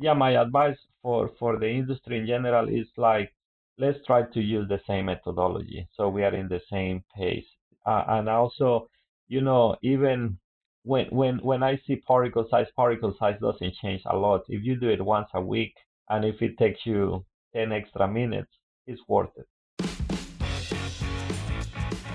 yeah, my advice for for the industry in general is like let's try to use the same methodology so we are in the same pace. Uh, and also, you know, even when when when I see particle size, particle size doesn't change a lot. If you do it once a week, and if it takes you 10 extra minutes, it's worth it.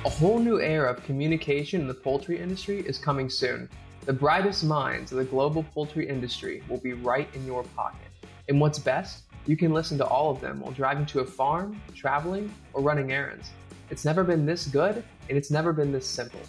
A whole new era of communication in the poultry industry is coming soon. The brightest minds of the global poultry industry will be right in your pocket. And what's best? You can listen to all of them while driving to a farm, traveling, or running errands. It's never been this good, and it's never been this simple.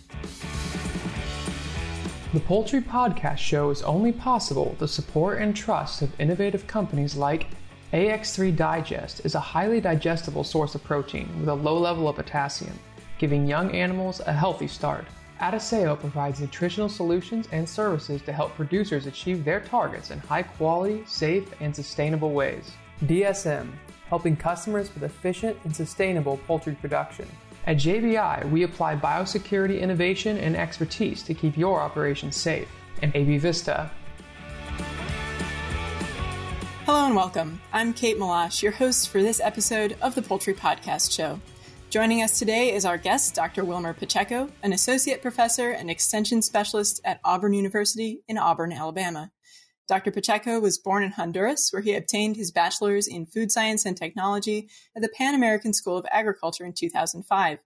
The Poultry Podcast Show is only possible with the support and trust of innovative companies like AX3 Digest is a highly digestible source of protein with a low level of potassium, giving young animals a healthy start. Adisseo provides nutritional solutions and services to help producers achieve their targets in high quality, safe, and sustainable ways. DSM, helping customers with efficient and sustainable poultry production. At JBI, we apply biosecurity innovation and expertise to keep your operations safe. And AB Vista. Hello and welcome. I'm Kate Malash, your host for this episode of the Poultry Podcast Show. Joining us today is our guest, Dr. Wilmer Pacheco, an associate professor and extension specialist at Auburn University in Auburn, Alabama. Dr. Pacheco was born in Honduras, where he obtained his bachelor's in food science and technology at the Pan American School of Agriculture in 2005.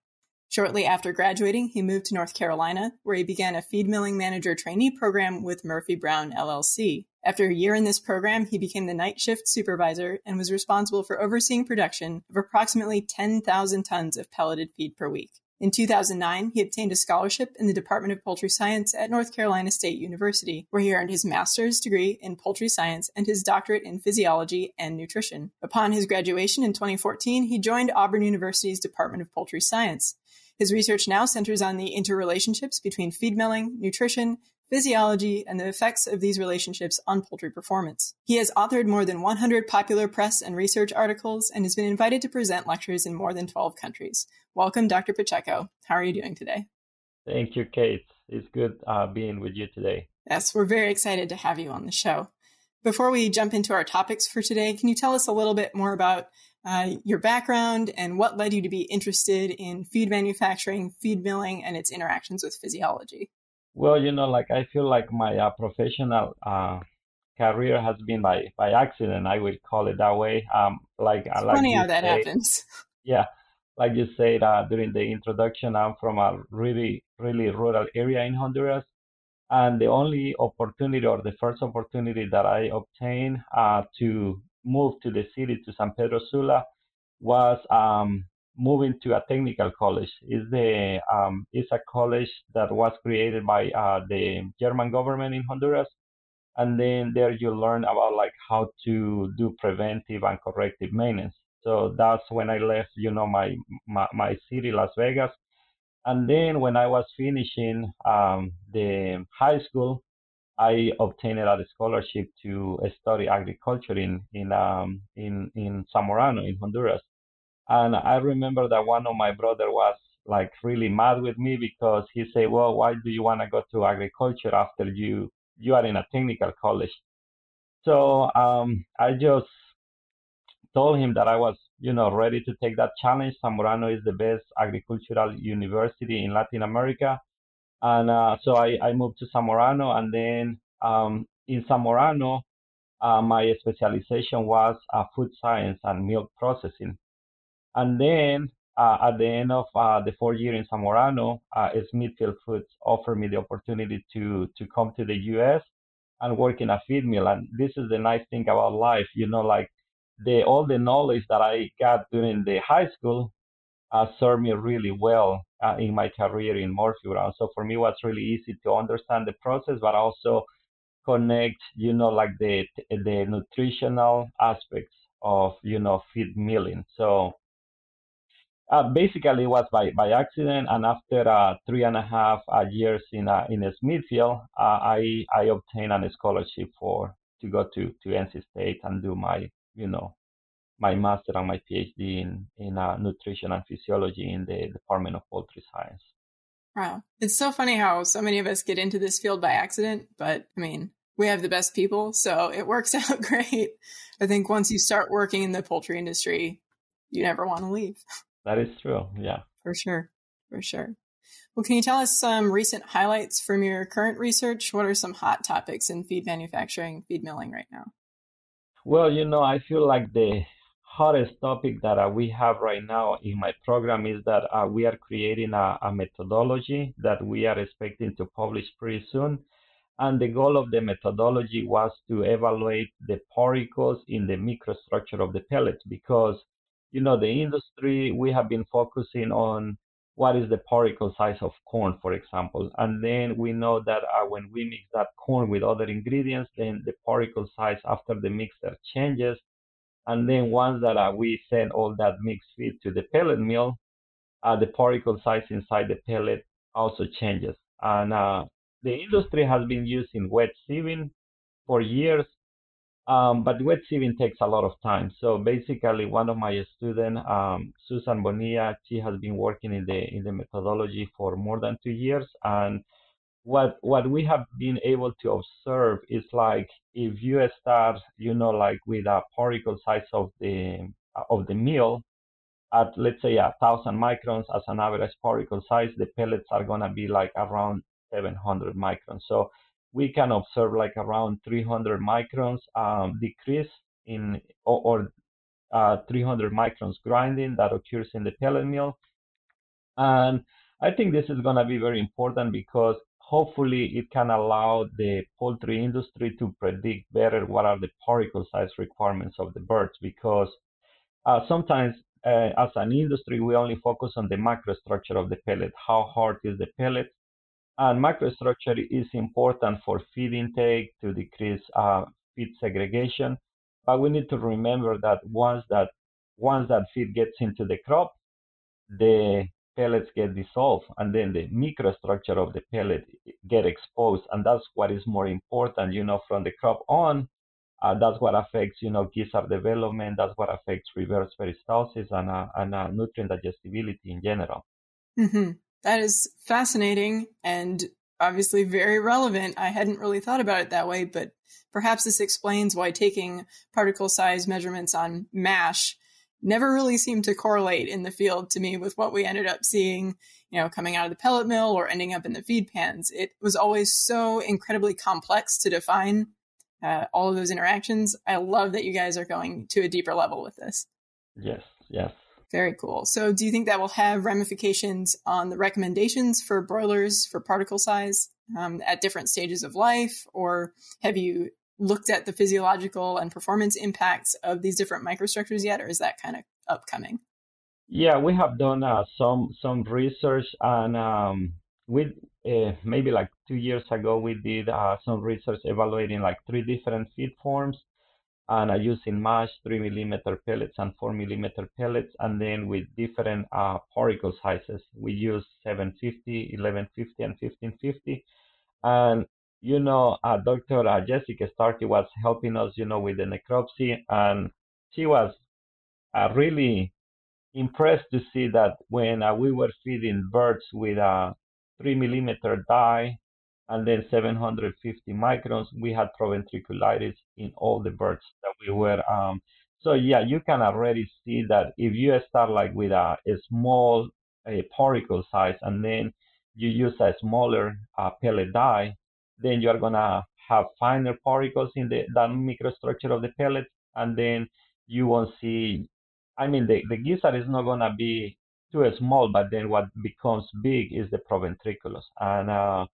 Shortly after graduating, he moved to North Carolina, where he began a feed milling manager trainee program with Murphy Brown LLC. After a year in this program, he became the night shift supervisor and was responsible for overseeing production of approximately 10,000 tons of pelleted feed per week. In 2009, he obtained a scholarship in the Department of Poultry Science at North Carolina State University, where he earned his master's degree in poultry science and his doctorate in physiology and nutrition. Upon his graduation in 2014, he joined Auburn University's Department of Poultry Science. His research now centers on the interrelationships between feed milling, nutrition, physiology, and the effects of these relationships on poultry performance. He has authored more than 100 popular press and research articles and has been invited to present lectures in more than 12 countries. Welcome, Dr. Pacheco. How are you doing today? Thank you, Kate. It's good uh, being with you today. Yes, we're very excited to have you on the show. Before we jump into our topics for today, can you tell us a little bit more about uh, your background and what led you to be interested in feed manufacturing, feed milling, and its interactions with physiology? Well, you know, like I feel like my uh, professional uh, career has been by by accident. I will call it that way. Um, like it's like funny how that say, happens. Yeah, like you said uh, during the introduction, I'm from a really really rural area in Honduras, and the only opportunity or the first opportunity that I obtained uh, to move to the city to San Pedro Sula was um, moving to a technical college. is the um, is a college that was created by uh, the German government in Honduras, and then there you learn about like how to do preventive and corrective maintenance. So that's when I left, you know, my my, my city, Las Vegas, and then when I was finishing um, the high school, I obtained a scholarship to study agriculture in in um, in in Zamorano in Honduras. And I remember that one of my brother was like really mad with me because he said, "Well, why do you want to go to agriculture after you you are in a technical college?" So um, I just told him that I was, you know, ready to take that challenge. Zamorano is the best agricultural university in Latin America, and uh, so I, I moved to Zamorano, and then um, in Zamorano, uh, my specialization was uh, food science and milk processing. And then uh, at the end of uh, the four year in Zamorano, uh, Smithfield Foods offered me the opportunity to to come to the U.S. and work in a feed mill. And this is the nice thing about life, you know, like the all the knowledge that I got during the high school uh, served me really well uh, in my career in Murphy Brown. So for me, it was really easy to understand the process, but also connect, you know, like the the nutritional aspects of you know feed milling. So uh, basically, it was by, by accident, and after uh, three and a half uh, years in uh, in Smithfield, uh, I I obtained a scholarship for to go to to NC State and do my you know my master and my PhD in in uh, nutrition and physiology in the Department of Poultry Science. Wow, it's so funny how so many of us get into this field by accident, but I mean, we have the best people, so it works out great. I think once you start working in the poultry industry, you never want to leave. That is true. Yeah. For sure. For sure. Well, can you tell us some recent highlights from your current research? What are some hot topics in feed manufacturing, feed milling right now? Well, you know, I feel like the hottest topic that uh, we have right now in my program is that uh, we are creating a, a, methodology that we are expecting to publish pretty soon. And the goal of the methodology was to evaluate the particles in the microstructure of the pellets because, you know, the industry, we have been focusing on what is the particle size of corn, for example. And then we know that uh, when we mix that corn with other ingredients, then the particle size after the mixer changes. And then once that uh, we send all that mixed feed to the pellet mill, uh, the particle size inside the pellet also changes. And uh, the industry has been using wet sieving for years, um, but wet sieving takes a lot of time. So basically, one of my students, um, Susan Bonilla, she has been working in the in the methodology for more than two years, and what what we have been able to observe is like if you start, you know, like with a particle size of the of the meal at let's say a thousand microns as an average particle size, the pellets are gonna be like around 700 microns. So we can observe like around 300 microns um, decrease in or, or uh, 300 microns grinding that occurs in the pellet mill. And I think this is going to be very important because hopefully it can allow the poultry industry to predict better what are the particle size requirements of the birds because uh, sometimes uh, as an industry we only focus on the macrostructure of the pellet how hard is the pellet and microstructure is important for feed intake to decrease uh, feed segregation. But we need to remember that once that once that feed gets into the crop, the pellets get dissolved, and then the microstructure of the pellet get exposed, and that's what is more important. You know, from the crop on, uh, that's what affects you know gizzard development. That's what affects reverse peristalsis and uh, and uh, nutrient digestibility in general. Mm-hmm. That is fascinating and obviously very relevant. I hadn't really thought about it that way, but perhaps this explains why taking particle size measurements on MASH never really seemed to correlate in the field to me with what we ended up seeing, you know, coming out of the pellet mill or ending up in the feed pans. It was always so incredibly complex to define uh, all of those interactions. I love that you guys are going to a deeper level with this. Yes, yes. Very cool. So, do you think that will have ramifications on the recommendations for broilers for particle size um, at different stages of life? Or have you looked at the physiological and performance impacts of these different microstructures yet, or is that kind of upcoming? Yeah, we have done uh, some some research, and um, uh, maybe like two years ago we did uh, some research evaluating like three different feed forms and I using mash 3 millimeter pellets and 4 millimeter pellets, and then with different uh, particle sizes. We use 750, 1150, and 1550. And, you know, uh, Dr. Uh, Jessica Starkey was helping us, you know, with the necropsy, and she was uh, really impressed to see that when uh, we were feeding birds with a 3 millimeter die and then 750 microns, we had proventriculitis in all the birds that we were. Um, so yeah, you can already see that if you start like with a, a small a particle size and then you use a smaller uh, pellet die, then you're gonna have finer particles in the that microstructure of the pellet, and then you won't see. I mean, the the gizzard is not gonna be too small, but then what becomes big is the proventriculus, and uh,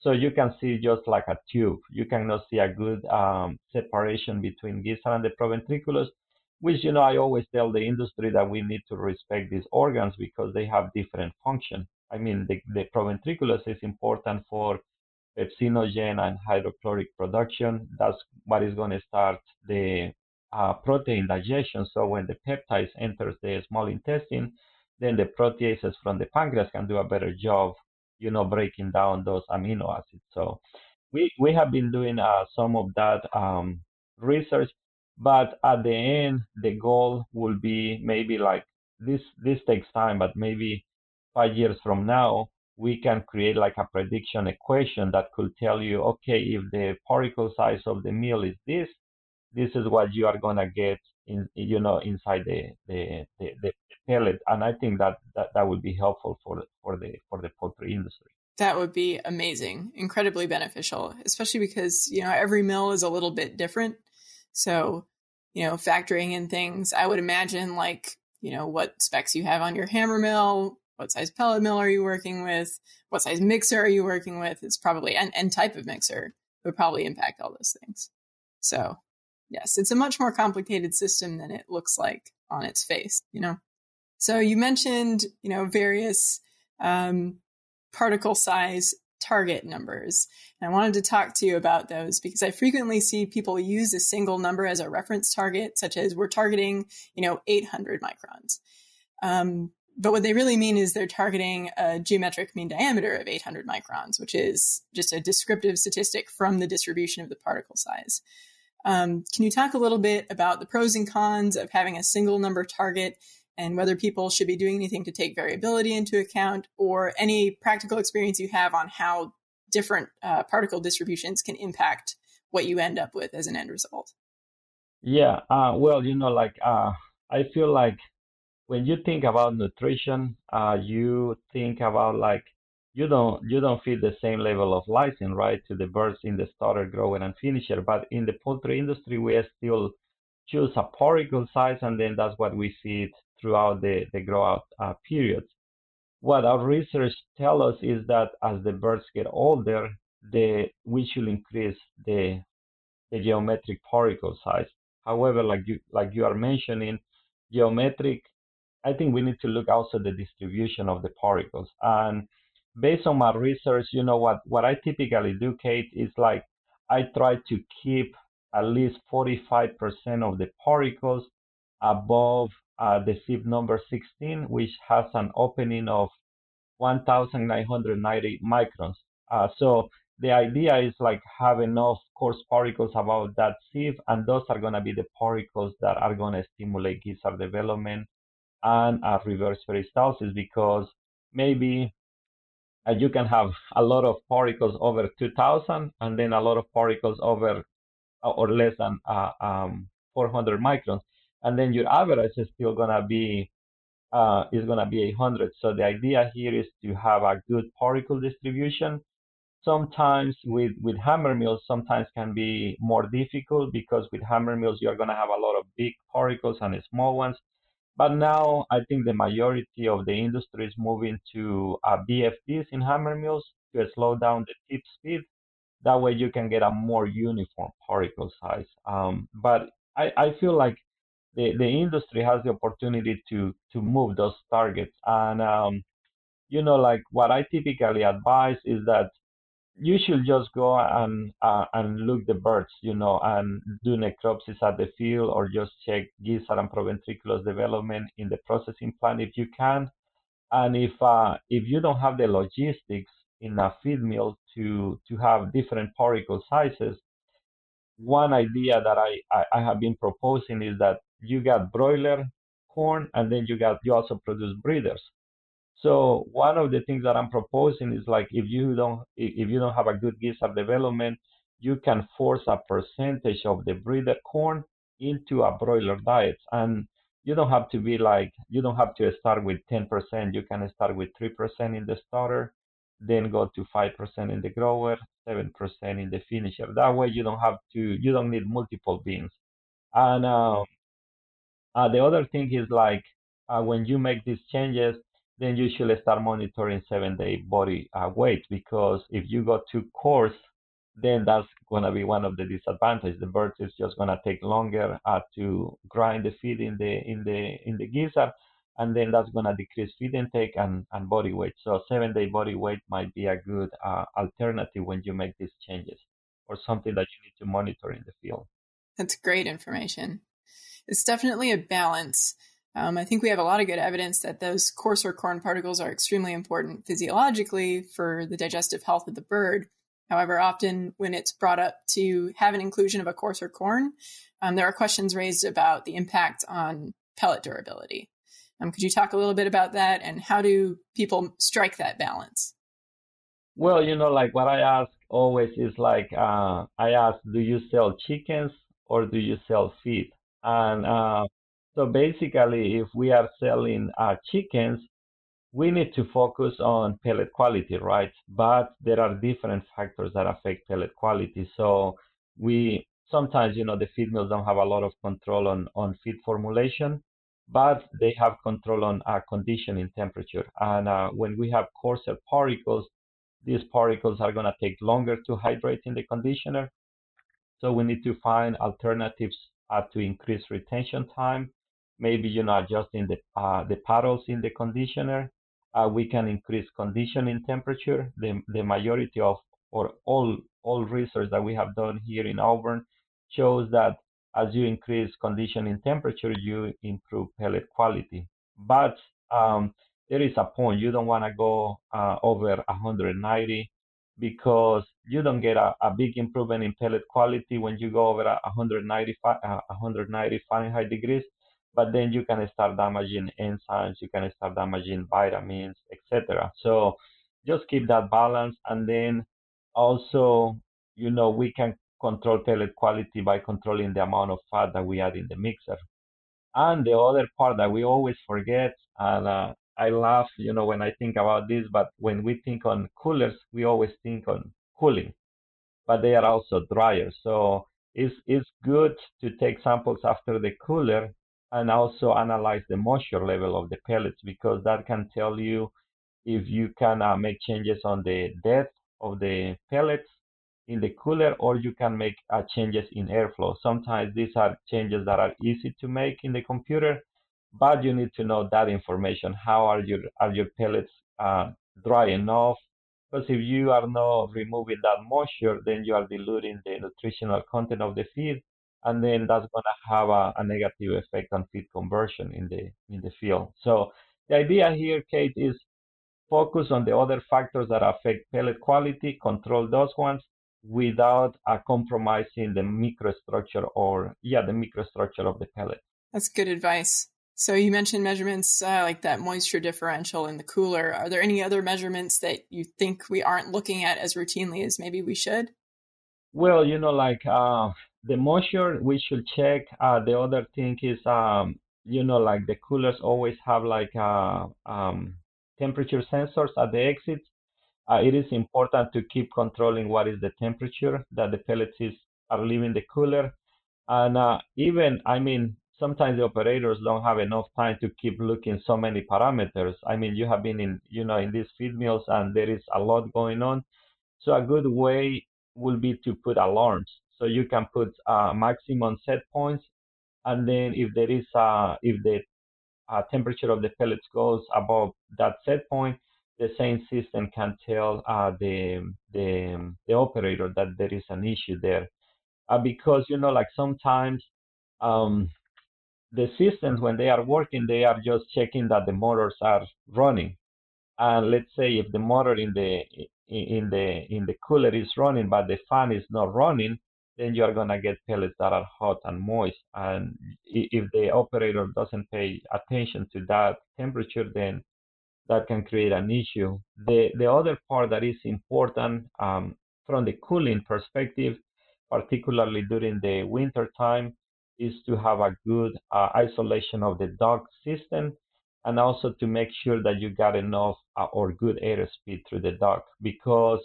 so you can see just like a tube. You cannot see a good um, separation between gizzard and the proventriculus, which, you know, I always tell the industry that we need to respect these organs because they have different function. I mean, the, the proventriculus is important for pepsinogen and hydrochloric production. That's what is going to start the uh, protein digestion. So when the peptides enters the small intestine, then the proteases from the pancreas can do a better job you know, breaking down those amino acids. So we, we have been doing uh, some of that um, research, but at the end, the goal will be maybe like this, this takes time, but maybe five years from now, we can create like a prediction equation that could tell you, okay, if the particle size of the meal is this, this is what you are gonna get in, you know, inside the the, the, the pellet. And I think that, that that would be helpful for for the for the poultry industry. That would be amazing, incredibly beneficial, especially because you know every mill is a little bit different. So, you know, factoring in things, I would imagine like you know what specs you have on your hammer mill, what size pellet mill are you working with, what size mixer are you working with. It's probably and, and type of mixer would probably impact all those things. So, yes, it's a much more complicated system than it looks like on its face. You know. So you mentioned you know various um, particle size target numbers. And I wanted to talk to you about those because I frequently see people use a single number as a reference target, such as we're targeting, you know, 800 microns. Um, but what they really mean is they're targeting a geometric mean diameter of 800 microns, which is just a descriptive statistic from the distribution of the particle size. Um, can you talk a little bit about the pros and cons of having a single number target and whether people should be doing anything to take variability into account or any practical experience you have on how different uh, particle distributions can impact what you end up with as an end result. Yeah, uh, well, you know, like uh, I feel like when you think about nutrition, uh, you think about like you don't you don't feed the same level of lysine right to the birds in the starter, grower, and finisher. But in the poultry industry, we still choose a particle size, and then that's what we feed throughout the, the grow out uh, periods. What our research tell us is that as the birds get older, the, we should increase the, the geometric particle size. However, like you, like you are mentioning, geometric, I think we need to look also the distribution of the particles. And based on my research, you know what, what I typically do, Kate, is like I try to keep at least 45% of the particles above uh, the sieve number 16, which has an opening of 1,990 microns. Uh, so the idea is like have enough coarse particles about that sieve, and those are going to be the particles that are going to stimulate gizzard development and uh, reverse peristalsis because maybe uh, you can have a lot of particles over 2000 and then a lot of particles over uh, or less than uh, um, 400 microns and then your average is still gonna be uh, is gonna be 800. So the idea here is to have a good particle distribution. Sometimes with with hammer mills, sometimes can be more difficult because with hammer mills you're gonna have a lot of big particles and small ones. But now I think the majority of the industry is moving to uh, VFDs in hammer mills to slow down the tip speed. That way you can get a more uniform particle size. Um, but I, I feel like the, the industry has the opportunity to to move those targets. And um, you know, like what I typically advise is that you should just go and uh, and look the birds, you know, and do necropsies at the field or just check gizzard and proventriculus development in the processing plant if you can. And if uh, if you don't have the logistics in a feed mill to to have different particle sizes, one idea that I, I, I have been proposing is that you got broiler corn and then you got you also produce breeders so one of the things that i'm proposing is like if you don't if you don't have a good gizzard development you can force a percentage of the breeder corn into a broiler diet. And you don't have to be like you don't have to start with 10% you can start with 3% in the starter then go to 5% in the grower 7% in the finisher. That way you don't have to you don't need multiple beans. And uh, uh, the other thing is like uh, when you make these changes, then you should start monitoring seven day body uh, weight because if you go too coarse, then that's going to be one of the disadvantages. The bird is just going to take longer uh, to grind the feed in the in the in the gizzard, and then that's going to decrease feed intake and, and body weight. So seven day body weight might be a good uh, alternative when you make these changes, or something that you need to monitor in the field. That's great information it's definitely a balance. Um, I think we have a lot of good evidence that those coarser corn particles are extremely important physiologically for the digestive health of the bird. However, often when it's brought up to have an inclusion of a coarser corn, um, there are questions raised about the impact on pellet durability. Um, could you talk a little bit about that and how do people strike that balance? Well, you know, like what I ask always is like, uh, I ask, do you sell chickens or do you sell feed? And uh, so basically, if we are selling our chickens, we need to focus on pellet quality, right? But there are different factors that affect pellet quality. So we sometimes, you know, the feed mills don't have a lot of control on, on feed formulation, but they have control on our conditioning temperature. And uh, when we have coarser particles, these particles are going to take longer to hydrate in the conditioner. So we need to find alternatives uh, to increase retention time. Maybe you know adjusting the uh, the paddles in the conditioner. Uh, we can increase conditioning temperature. The the majority of or all all research that we have done here in Auburn shows that as you increase conditioning temperature, you improve pellet quality. But um, there is a point you don't want to go uh, over 190 because you don't get a, a, big improvement in pellet quality when you go over 190, uh, 190 Fahrenheit degrees. But then you can start damaging enzymes, you can start damaging vitamins, etc. So just keep that balance, and then also, you know, we can control pellet quality by controlling the amount of fat that we add in the mixer. And the other part that we always forget, and uh, I laugh, you know, when I think about this, but when we think on coolers, we always think on cooling, but they are also dryers. So it's, it's good to take samples after the cooler and also analyze the moisture level of the pellets because that can tell you if you can uh, make changes on the depth of the pellets in the cooler or you can make uh, changes in airflow. Sometimes these are changes that are easy to make in the computer but you need to know that information. How are your are your pellets uh, dry enough? Because if you are not removing that moisture, then you are diluting the nutritional content of the feed, and then that's going to have a, a, negative effect on feed conversion in the in the field. So the idea here, Kate, is focus on the other factors that affect pellet quality, control those ones without uh, compromising the microstructure or yeah the microstructure of the pellet. That's good advice. So you mentioned measurements uh, like that moisture differential in the cooler. Are there any other measurements that you think we aren't looking at as routinely as maybe we should? Well, you know, like uh, the moisture, we should check. Uh, the other thing is, um, you know, like the coolers always have like uh, um, temperature sensors at the exit. Uh, it is important to keep controlling what is the temperature that the pellets is, are leaving the cooler. And uh, even, I mean, sometimes the operators don't have enough time to keep looking so many parameters. I mean, you have been in, you know, in these feed mills and there is a lot going on. So a good way will be to put alarms. So you can put uh, maximum set points, and then if there is a, if the uh, temperature of the pellets goes above that set point, the same system can tell uh, the the the operator that there is an issue there, uh, because you know, like sometimes um, the systems when they are working they are just checking that the motors are running. And let's say if the motor in the in the in the cooler is running but the fan is not running then you are going to get pellets that are hot and moist and if the operator doesn't pay attention to that temperature then that can create an issue. The the other part that is important um, from the cooling perspective particularly during the winter time is to have a good uh, isolation of the duct system and also to make sure that you got enough uh, or good air speed through the duct because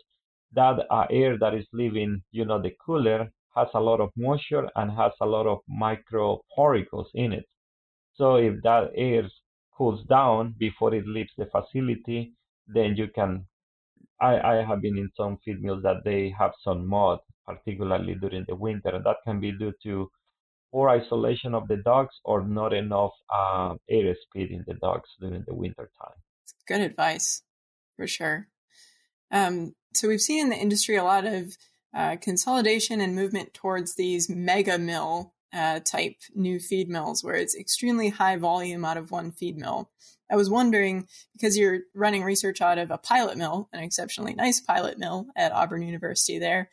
that uh, air that is leaving, you know, the cooler has a lot of moisture and has a lot of micro particles in it. So if that air cools down before it leaves the facility, then you can. I, I have been in some feed mills that they have some mud, particularly during the winter, and that can be due to poor isolation of the ducts or not enough uh, air speed in the ducts during the winter time. Good advice, for sure. Um, so we've seen in the industry a lot of uh, consolidation and movement towards these mega mill uh, type new feed mills, where it's extremely high volume out of one feed mill. I was wondering because you're running research out of a pilot mill, an exceptionally nice pilot mill at Auburn University there.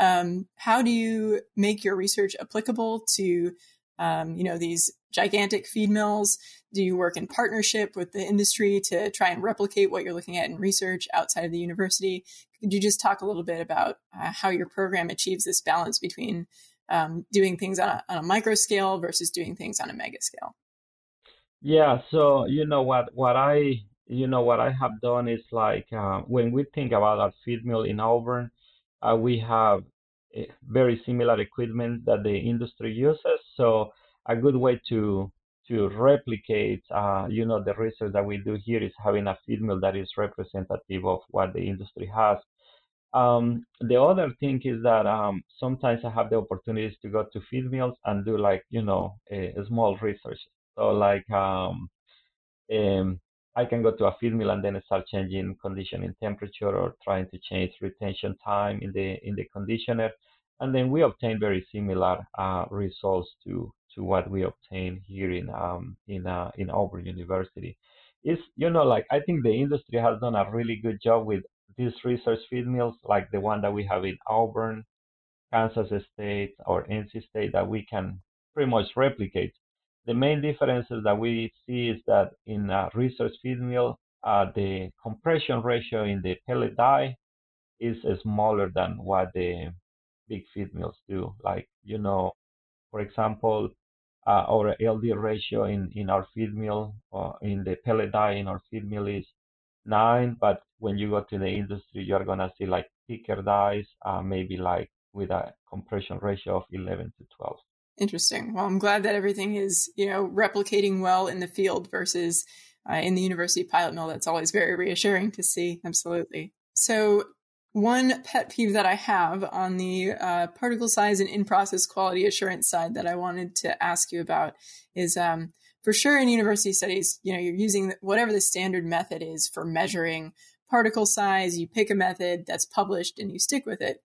Um, how do you make your research applicable to, um, you know, these gigantic feed mills? Do you work in partnership with the industry to try and replicate what you're looking at in research outside of the university? Could you just talk a little bit about uh, how your program achieves this balance between um, doing things on a, on a micro scale versus doing things on a mega scale? Yeah, so you know what what I you know what I have done is like uh, when we think about our feed mill in Auburn, uh, we have eh, very similar equipment that the industry uses. So a good way to to replicate, uh, you know, the research that we do here is having a feed mill that is representative of what the industry has. Um, the other thing is that um, sometimes I have the opportunities to go to feed mills and do like, you know, a, a small research. So like, um, I can go to a feed mill and then start changing condition conditioning temperature or trying to change retention time in the in the conditioner, and then we obtain very similar uh, results to to what we obtain here in um, in uh, in Auburn University. Is you know like I think the industry has done a really good job with these research feed mills like the one that we have in Auburn, Kansas State, or NC State that we can pretty much replicate. The main differences that we see is that in a research feed mill, uh, the compression ratio in the pellet die is smaller than what the big feed mills do. Like, you know, for example, uh, our LD ratio in, in our feed mill, uh, in the pellet die in our feed mill is nine, but when you go to the industry, you're gonna see like thicker dies, uh, maybe like with a compression ratio of 11 to 12. Interesting. Well, I'm glad that everything is, you know, replicating well in the field versus uh, in the university pilot mill. That's always very reassuring to see. Absolutely. So, one pet peeve that I have on the uh, particle size and in process quality assurance side that I wanted to ask you about is um, for sure in university studies, you know, you're using whatever the standard method is for measuring particle size. You pick a method that's published and you stick with it.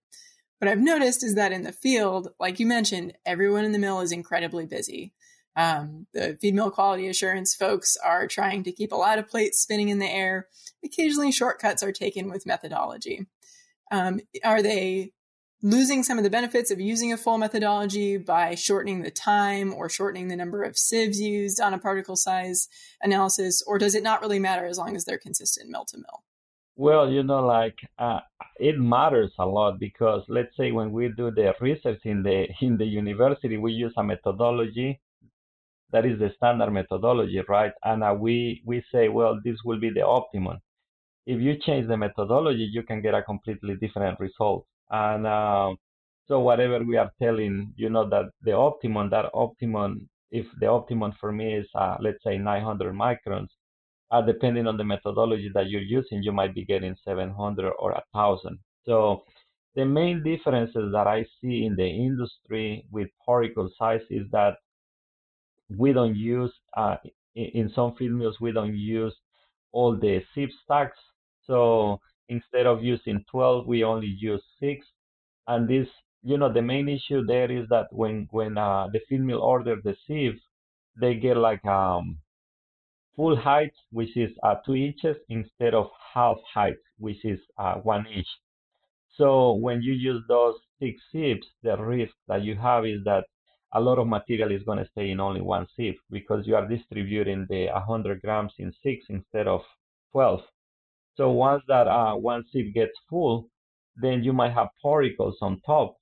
What I've noticed is that in the field, like you mentioned, everyone in the mill is incredibly busy. Um, the feed mill quality assurance folks are trying to keep a lot of plates spinning in the air. Occasionally, shortcuts are taken with methodology. Um, are they losing some of the benefits of using a full methodology by shortening the time or shortening the number of sieves used on a particle size analysis, or does it not really matter as long as they're consistent mill to mill? Well, you know, like uh, it matters a lot because let's say when we do the research in the in the university, we use a methodology that is the standard methodology, right? And uh, we we say, well, this will be the optimum. If you change the methodology, you can get a completely different result. And uh, so whatever we are telling, you know, that the optimum, that optimum, if the optimum for me is uh, let's say 900 microns, uh, depending on the methodology that you're using, you might be getting 700 or 1,000. So the main differences that I see in the industry with particle size is that we don't use, uh, in some feed mills, we don't use all the sieve stacks. So instead of using 12, we only use six. And this, you know, the main issue there is that when when uh, the feed mill order the sieve, they get like um full height, which is uh, two inches, instead of half height, which is uh, one inch. So when you use those six sieves, the risk that you have is that a lot of material is going to stay in only one sieve because you are distributing the 100 grams in six instead of 12. So once that uh, one sieve gets full, then you might have particles on top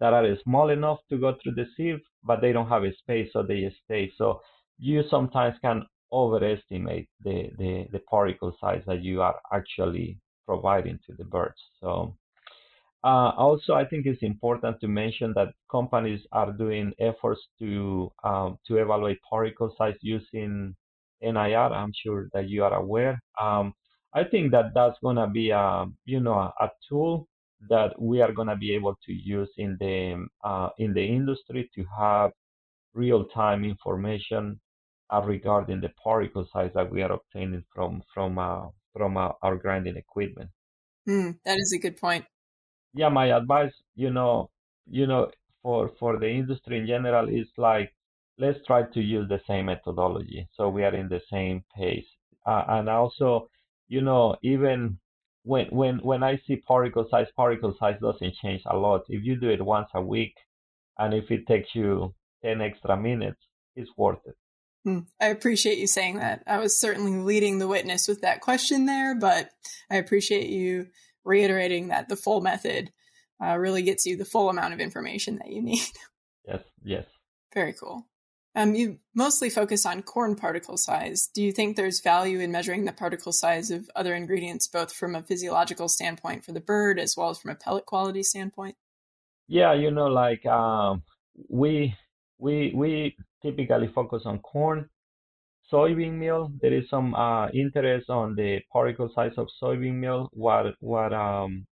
that are small enough to go through the sieve, but they don't have a space, so they stay. So you sometimes can overestimate the, the, the particle size that you are actually providing to the birds. So uh, also, I think it's important to mention that companies are doing efforts to um, to evaluate particle size using NIR. I'm sure that you are aware. Um, I think that that's gonna be a you know a, a tool that we are gonna be able to use in the uh, in the industry to have real time information uh, regarding the particle size that we are obtaining from from uh, from uh, our grinding equipment. Mm, that is a good point. Yeah, my advice, you know, you know, for for the industry in general is like let's try to use the same methodology so we are in the same pace. Uh, and also, you know, even when when when I see particle size, particle size doesn't change a lot. If you do it once a week, and if it takes you ten extra minutes, it's worth it. Hmm. I appreciate you saying that. I was certainly leading the witness with that question there, but I appreciate you reiterating that the full method uh, really gets you the full amount of information that you need. Yes, yes. Very cool. Um, you mostly focus on corn particle size. Do you think there's value in measuring the particle size of other ingredients, both from a physiological standpoint for the bird as well as from a pellet quality standpoint? Yeah, you know, like um, we we we typically focus on corn, soybean meal. There is some uh, interest on the particle size of soybean meal. What what um,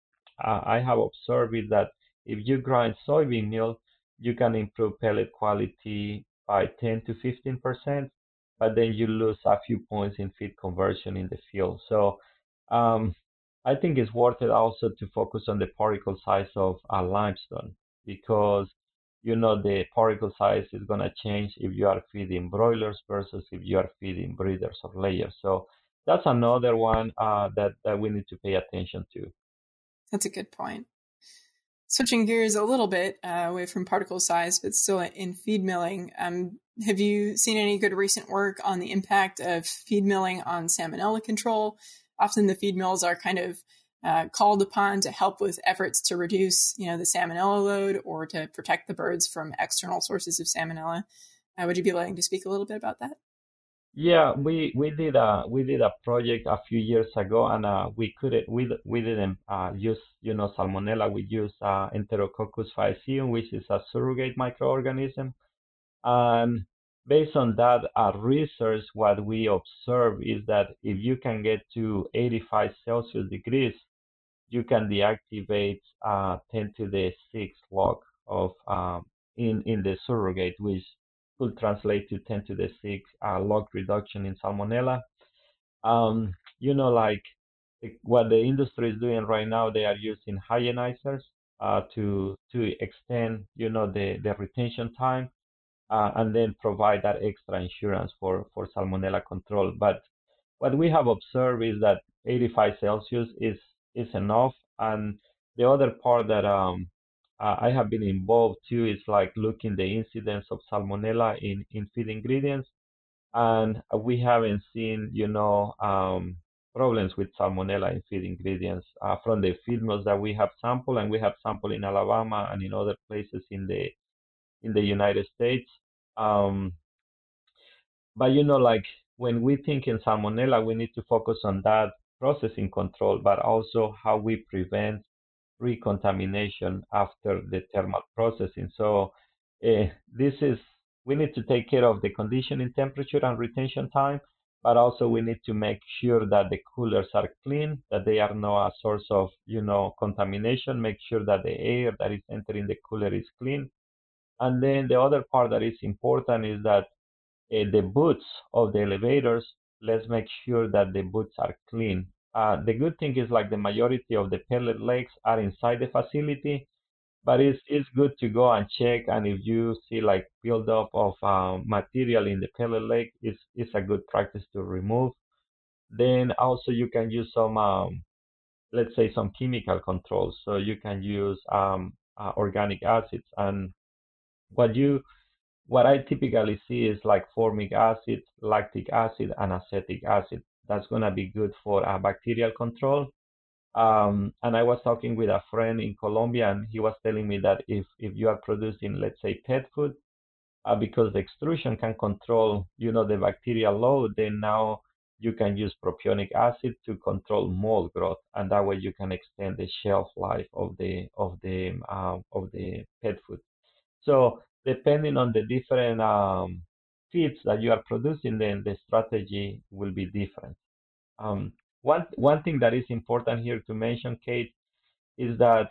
I have observed is that if you grind soybean meal, you can improve pellet quality by 10 to 15 percent, but then you lose a few points in feed conversion in the field. So um, I think it's worth it also to focus on the particle size of a limestone because you know the particle size is going to change if you are feeding broilers versus if you are feeding breeders or layers. So that's another one uh, that, that we need to pay attention to. That's a good point. Switching gears a little bit uh, away from particle size, but still in feed milling, um, have you seen any good recent work on the impact of feed milling on salmonella control? Often the feed mills are kind of uh, called upon to help with efforts to reduce, you know, the salmonella load or to protect the birds from external sources of salmonella. Uh, would you be willing to speak a little bit about that? Yeah, we we did a we did a project a few years ago, and uh, we couldn't we we didn't uh, use you know salmonella. We used uh, Enterococcus faecium, which is a surrogate microorganism, and based on that research, what we observe is that if you can get to 85 Celsius degrees, you can deactivate uh, 10 to the 6 log of um, in in the surrogate, which could translate to 10 to the 6 uh, log reduction in salmonella. Um, you know, like what the industry is doing right now, they are using hygienizers uh, to to extend, you know, the, the retention time uh, and then provide that extra insurance for, for salmonella control. But what we have observed is that 85 Celsius is is enough, and the other part that um, uh, I have been involved too is like looking the incidence of salmonella in, in feed ingredients. And we haven't seen, you know, um, problems with salmonella in feed ingredients uh, from the feed mills that we have sampled, and we have sampled in Alabama and in other places in the in the United States. Um, but you know, like when we think in salmonella, we need to focus on that processing control, but also how we prevent recontamination after the thermal processing. So uh, this is we need to take care of the conditioning temperature and retention time, but also we need to make sure that the coolers are clean, that they are not a source of you know contamination. Make sure that the air that is entering the cooler is clean. And then the other part that is important is that uh, the boots of the elevators. Let's make sure that the boots are clean uh, the good thing is like the majority of the pellet legs are inside the facility, but it's it's good to go and check. And if you see like buildup of uh, material in the pellet leg, it's it's a good practice to remove. Then also you can use some um, let's say some chemical controls. So you can use um, uh, organic acids and what you what I typically see is like formic acid, lactic acid, and acetic acid that's going to be good for uh, bacterial control. Um, and I was talking with a friend in Colombia, and he was telling me that if, if you are producing, let's say, pet food, uh, because the extrusion can control, you know, the bacterial load, then now you can use propionic acid to control mold growth, and that way you can extend the shelf life of the of the um, of the pet food. So depending on the different um, feeds that you are producing, then the strategy will be different. Um, one one thing that is important here to mention, Kate, is that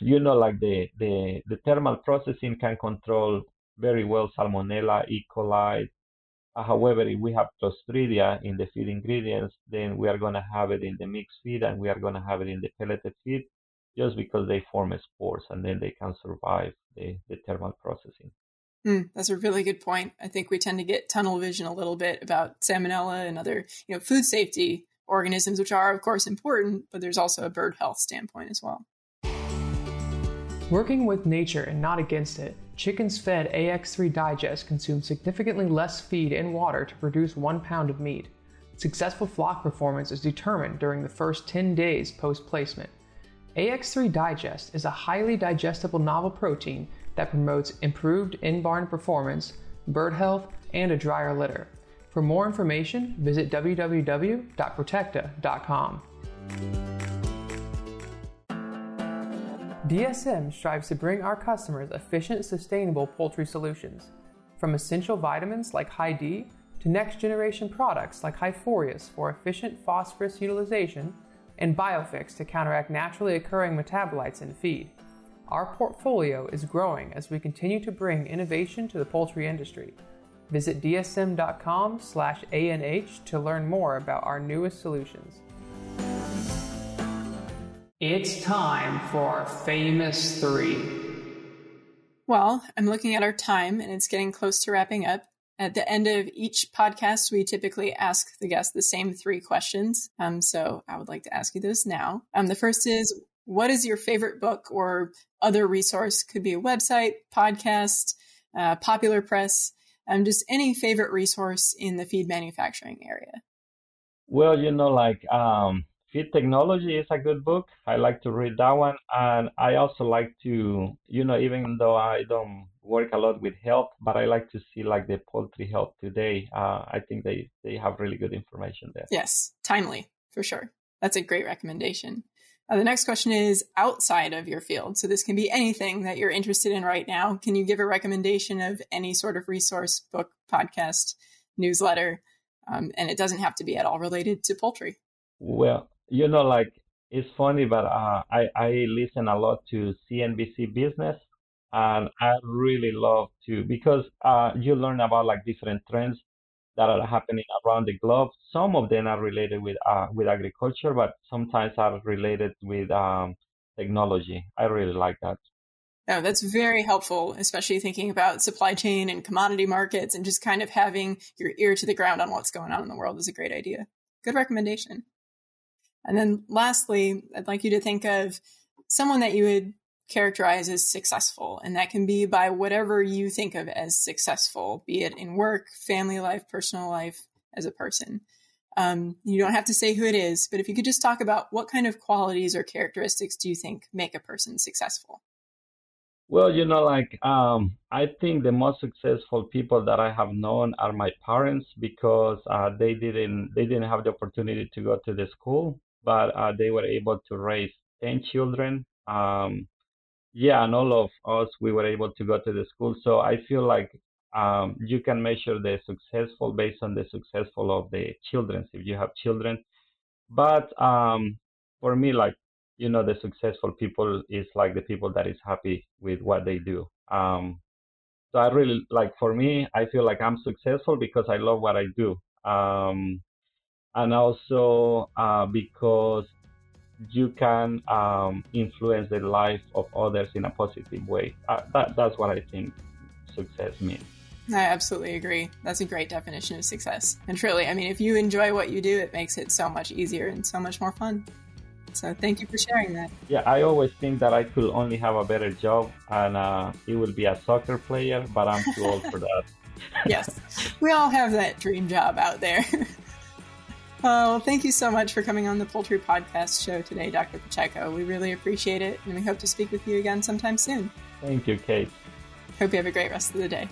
you know, like the the the thermal processing can control very well Salmonella, E. coli. Uh, however, if we have Clostridia in the feed ingredients, then we are going to have it in the mixed feed and we are going to have it in the pelleted feed just because they form spores and then they can survive the, the thermal processing. Mm, that's a really good point. I think we tend to get tunnel vision a little bit about salmonella and other, you know, food safety organisms, which are of course important, but there's also a bird health standpoint as well. Working with nature and not against it, chickens fed AX3 Digest consume significantly less feed and water to produce one pound of meat. Successful flock performance is determined during the first 10 days post placement. AX3 Digest is a highly digestible novel protein that promotes improved in barn performance, bird health, and a drier litter. For more information, visit www.protekta.com. DSM strives to bring our customers efficient, sustainable poultry solutions. From essential vitamins like Hy-D to next generation products like HiPhorius for efficient phosphorus utilization and Biofix to counteract naturally occurring metabolites in feed. Our portfolio is growing as we continue to bring innovation to the poultry industry. Visit dsm.com/anh to learn more about our newest solutions. It's time for our famous 3. Well, I'm looking at our time and it's getting close to wrapping up. At the end of each podcast, we typically ask the guest the same three questions. Um, so I would like to ask you those now. Um, the first is What is your favorite book or other resource? Could be a website, podcast, uh, popular press, um, just any favorite resource in the feed manufacturing area. Well, you know, like um, Feed Technology is a good book. I like to read that one. And I also like to, you know, even though I don't work a lot with health, but I like to see like the poultry health today. Uh, I think they, they have really good information there. Yes, timely for sure. That's a great recommendation. Uh, the next question is outside of your field. So this can be anything that you're interested in right now. Can you give a recommendation of any sort of resource, book, podcast, newsletter? Um, and it doesn't have to be at all related to poultry. Well, you know, like it's funny, but uh, I I listen a lot to CNBC Business, and I really love to because uh, you learn about like different trends that are happening around the globe. Some of them are related with uh, with agriculture, but sometimes are related with um, technology. I really like that. Oh, that's very helpful, especially thinking about supply chain and commodity markets and just kind of having your ear to the ground on what's going on in the world is a great idea. Good recommendation. And then lastly, I'd like you to think of someone that you would characterize as successful. And that can be by whatever you think of as successful, be it in work, family life, personal life, as a person. Um, you don't have to say who it is, but if you could just talk about what kind of qualities or characteristics do you think make a person successful? Well, you know, like um, I think the most successful people that I have known are my parents because uh, they didn't they didn't have the opportunity to go to the school, but uh, they were able to raise ten children. Um, yeah, and all of us we were able to go to the school. So I feel like um, you can measure the successful based on the successful of the children if you have children. But um, for me, like you know the successful people is like the people that is happy with what they do um so i really like for me i feel like i'm successful because i love what i do um and also uh, because you can um, influence the life of others in a positive way. Uh, that, that's what I think success means. I absolutely agree. That's a great definition of success. And truly, I mean, if you enjoy what you do, it makes it so much easier and so much more fun. So thank you for sharing that. Yeah, I always think that I could only have a better job and uh, it would be a soccer player, but I'm too old for that. yes, we all have that dream job out there. well, thank you so much for coming on the Poultry Podcast show today, Dr. Pacheco. We really appreciate it, and we hope to speak with you again sometime soon. Thank you, Kate. Hope you have a great rest of the day.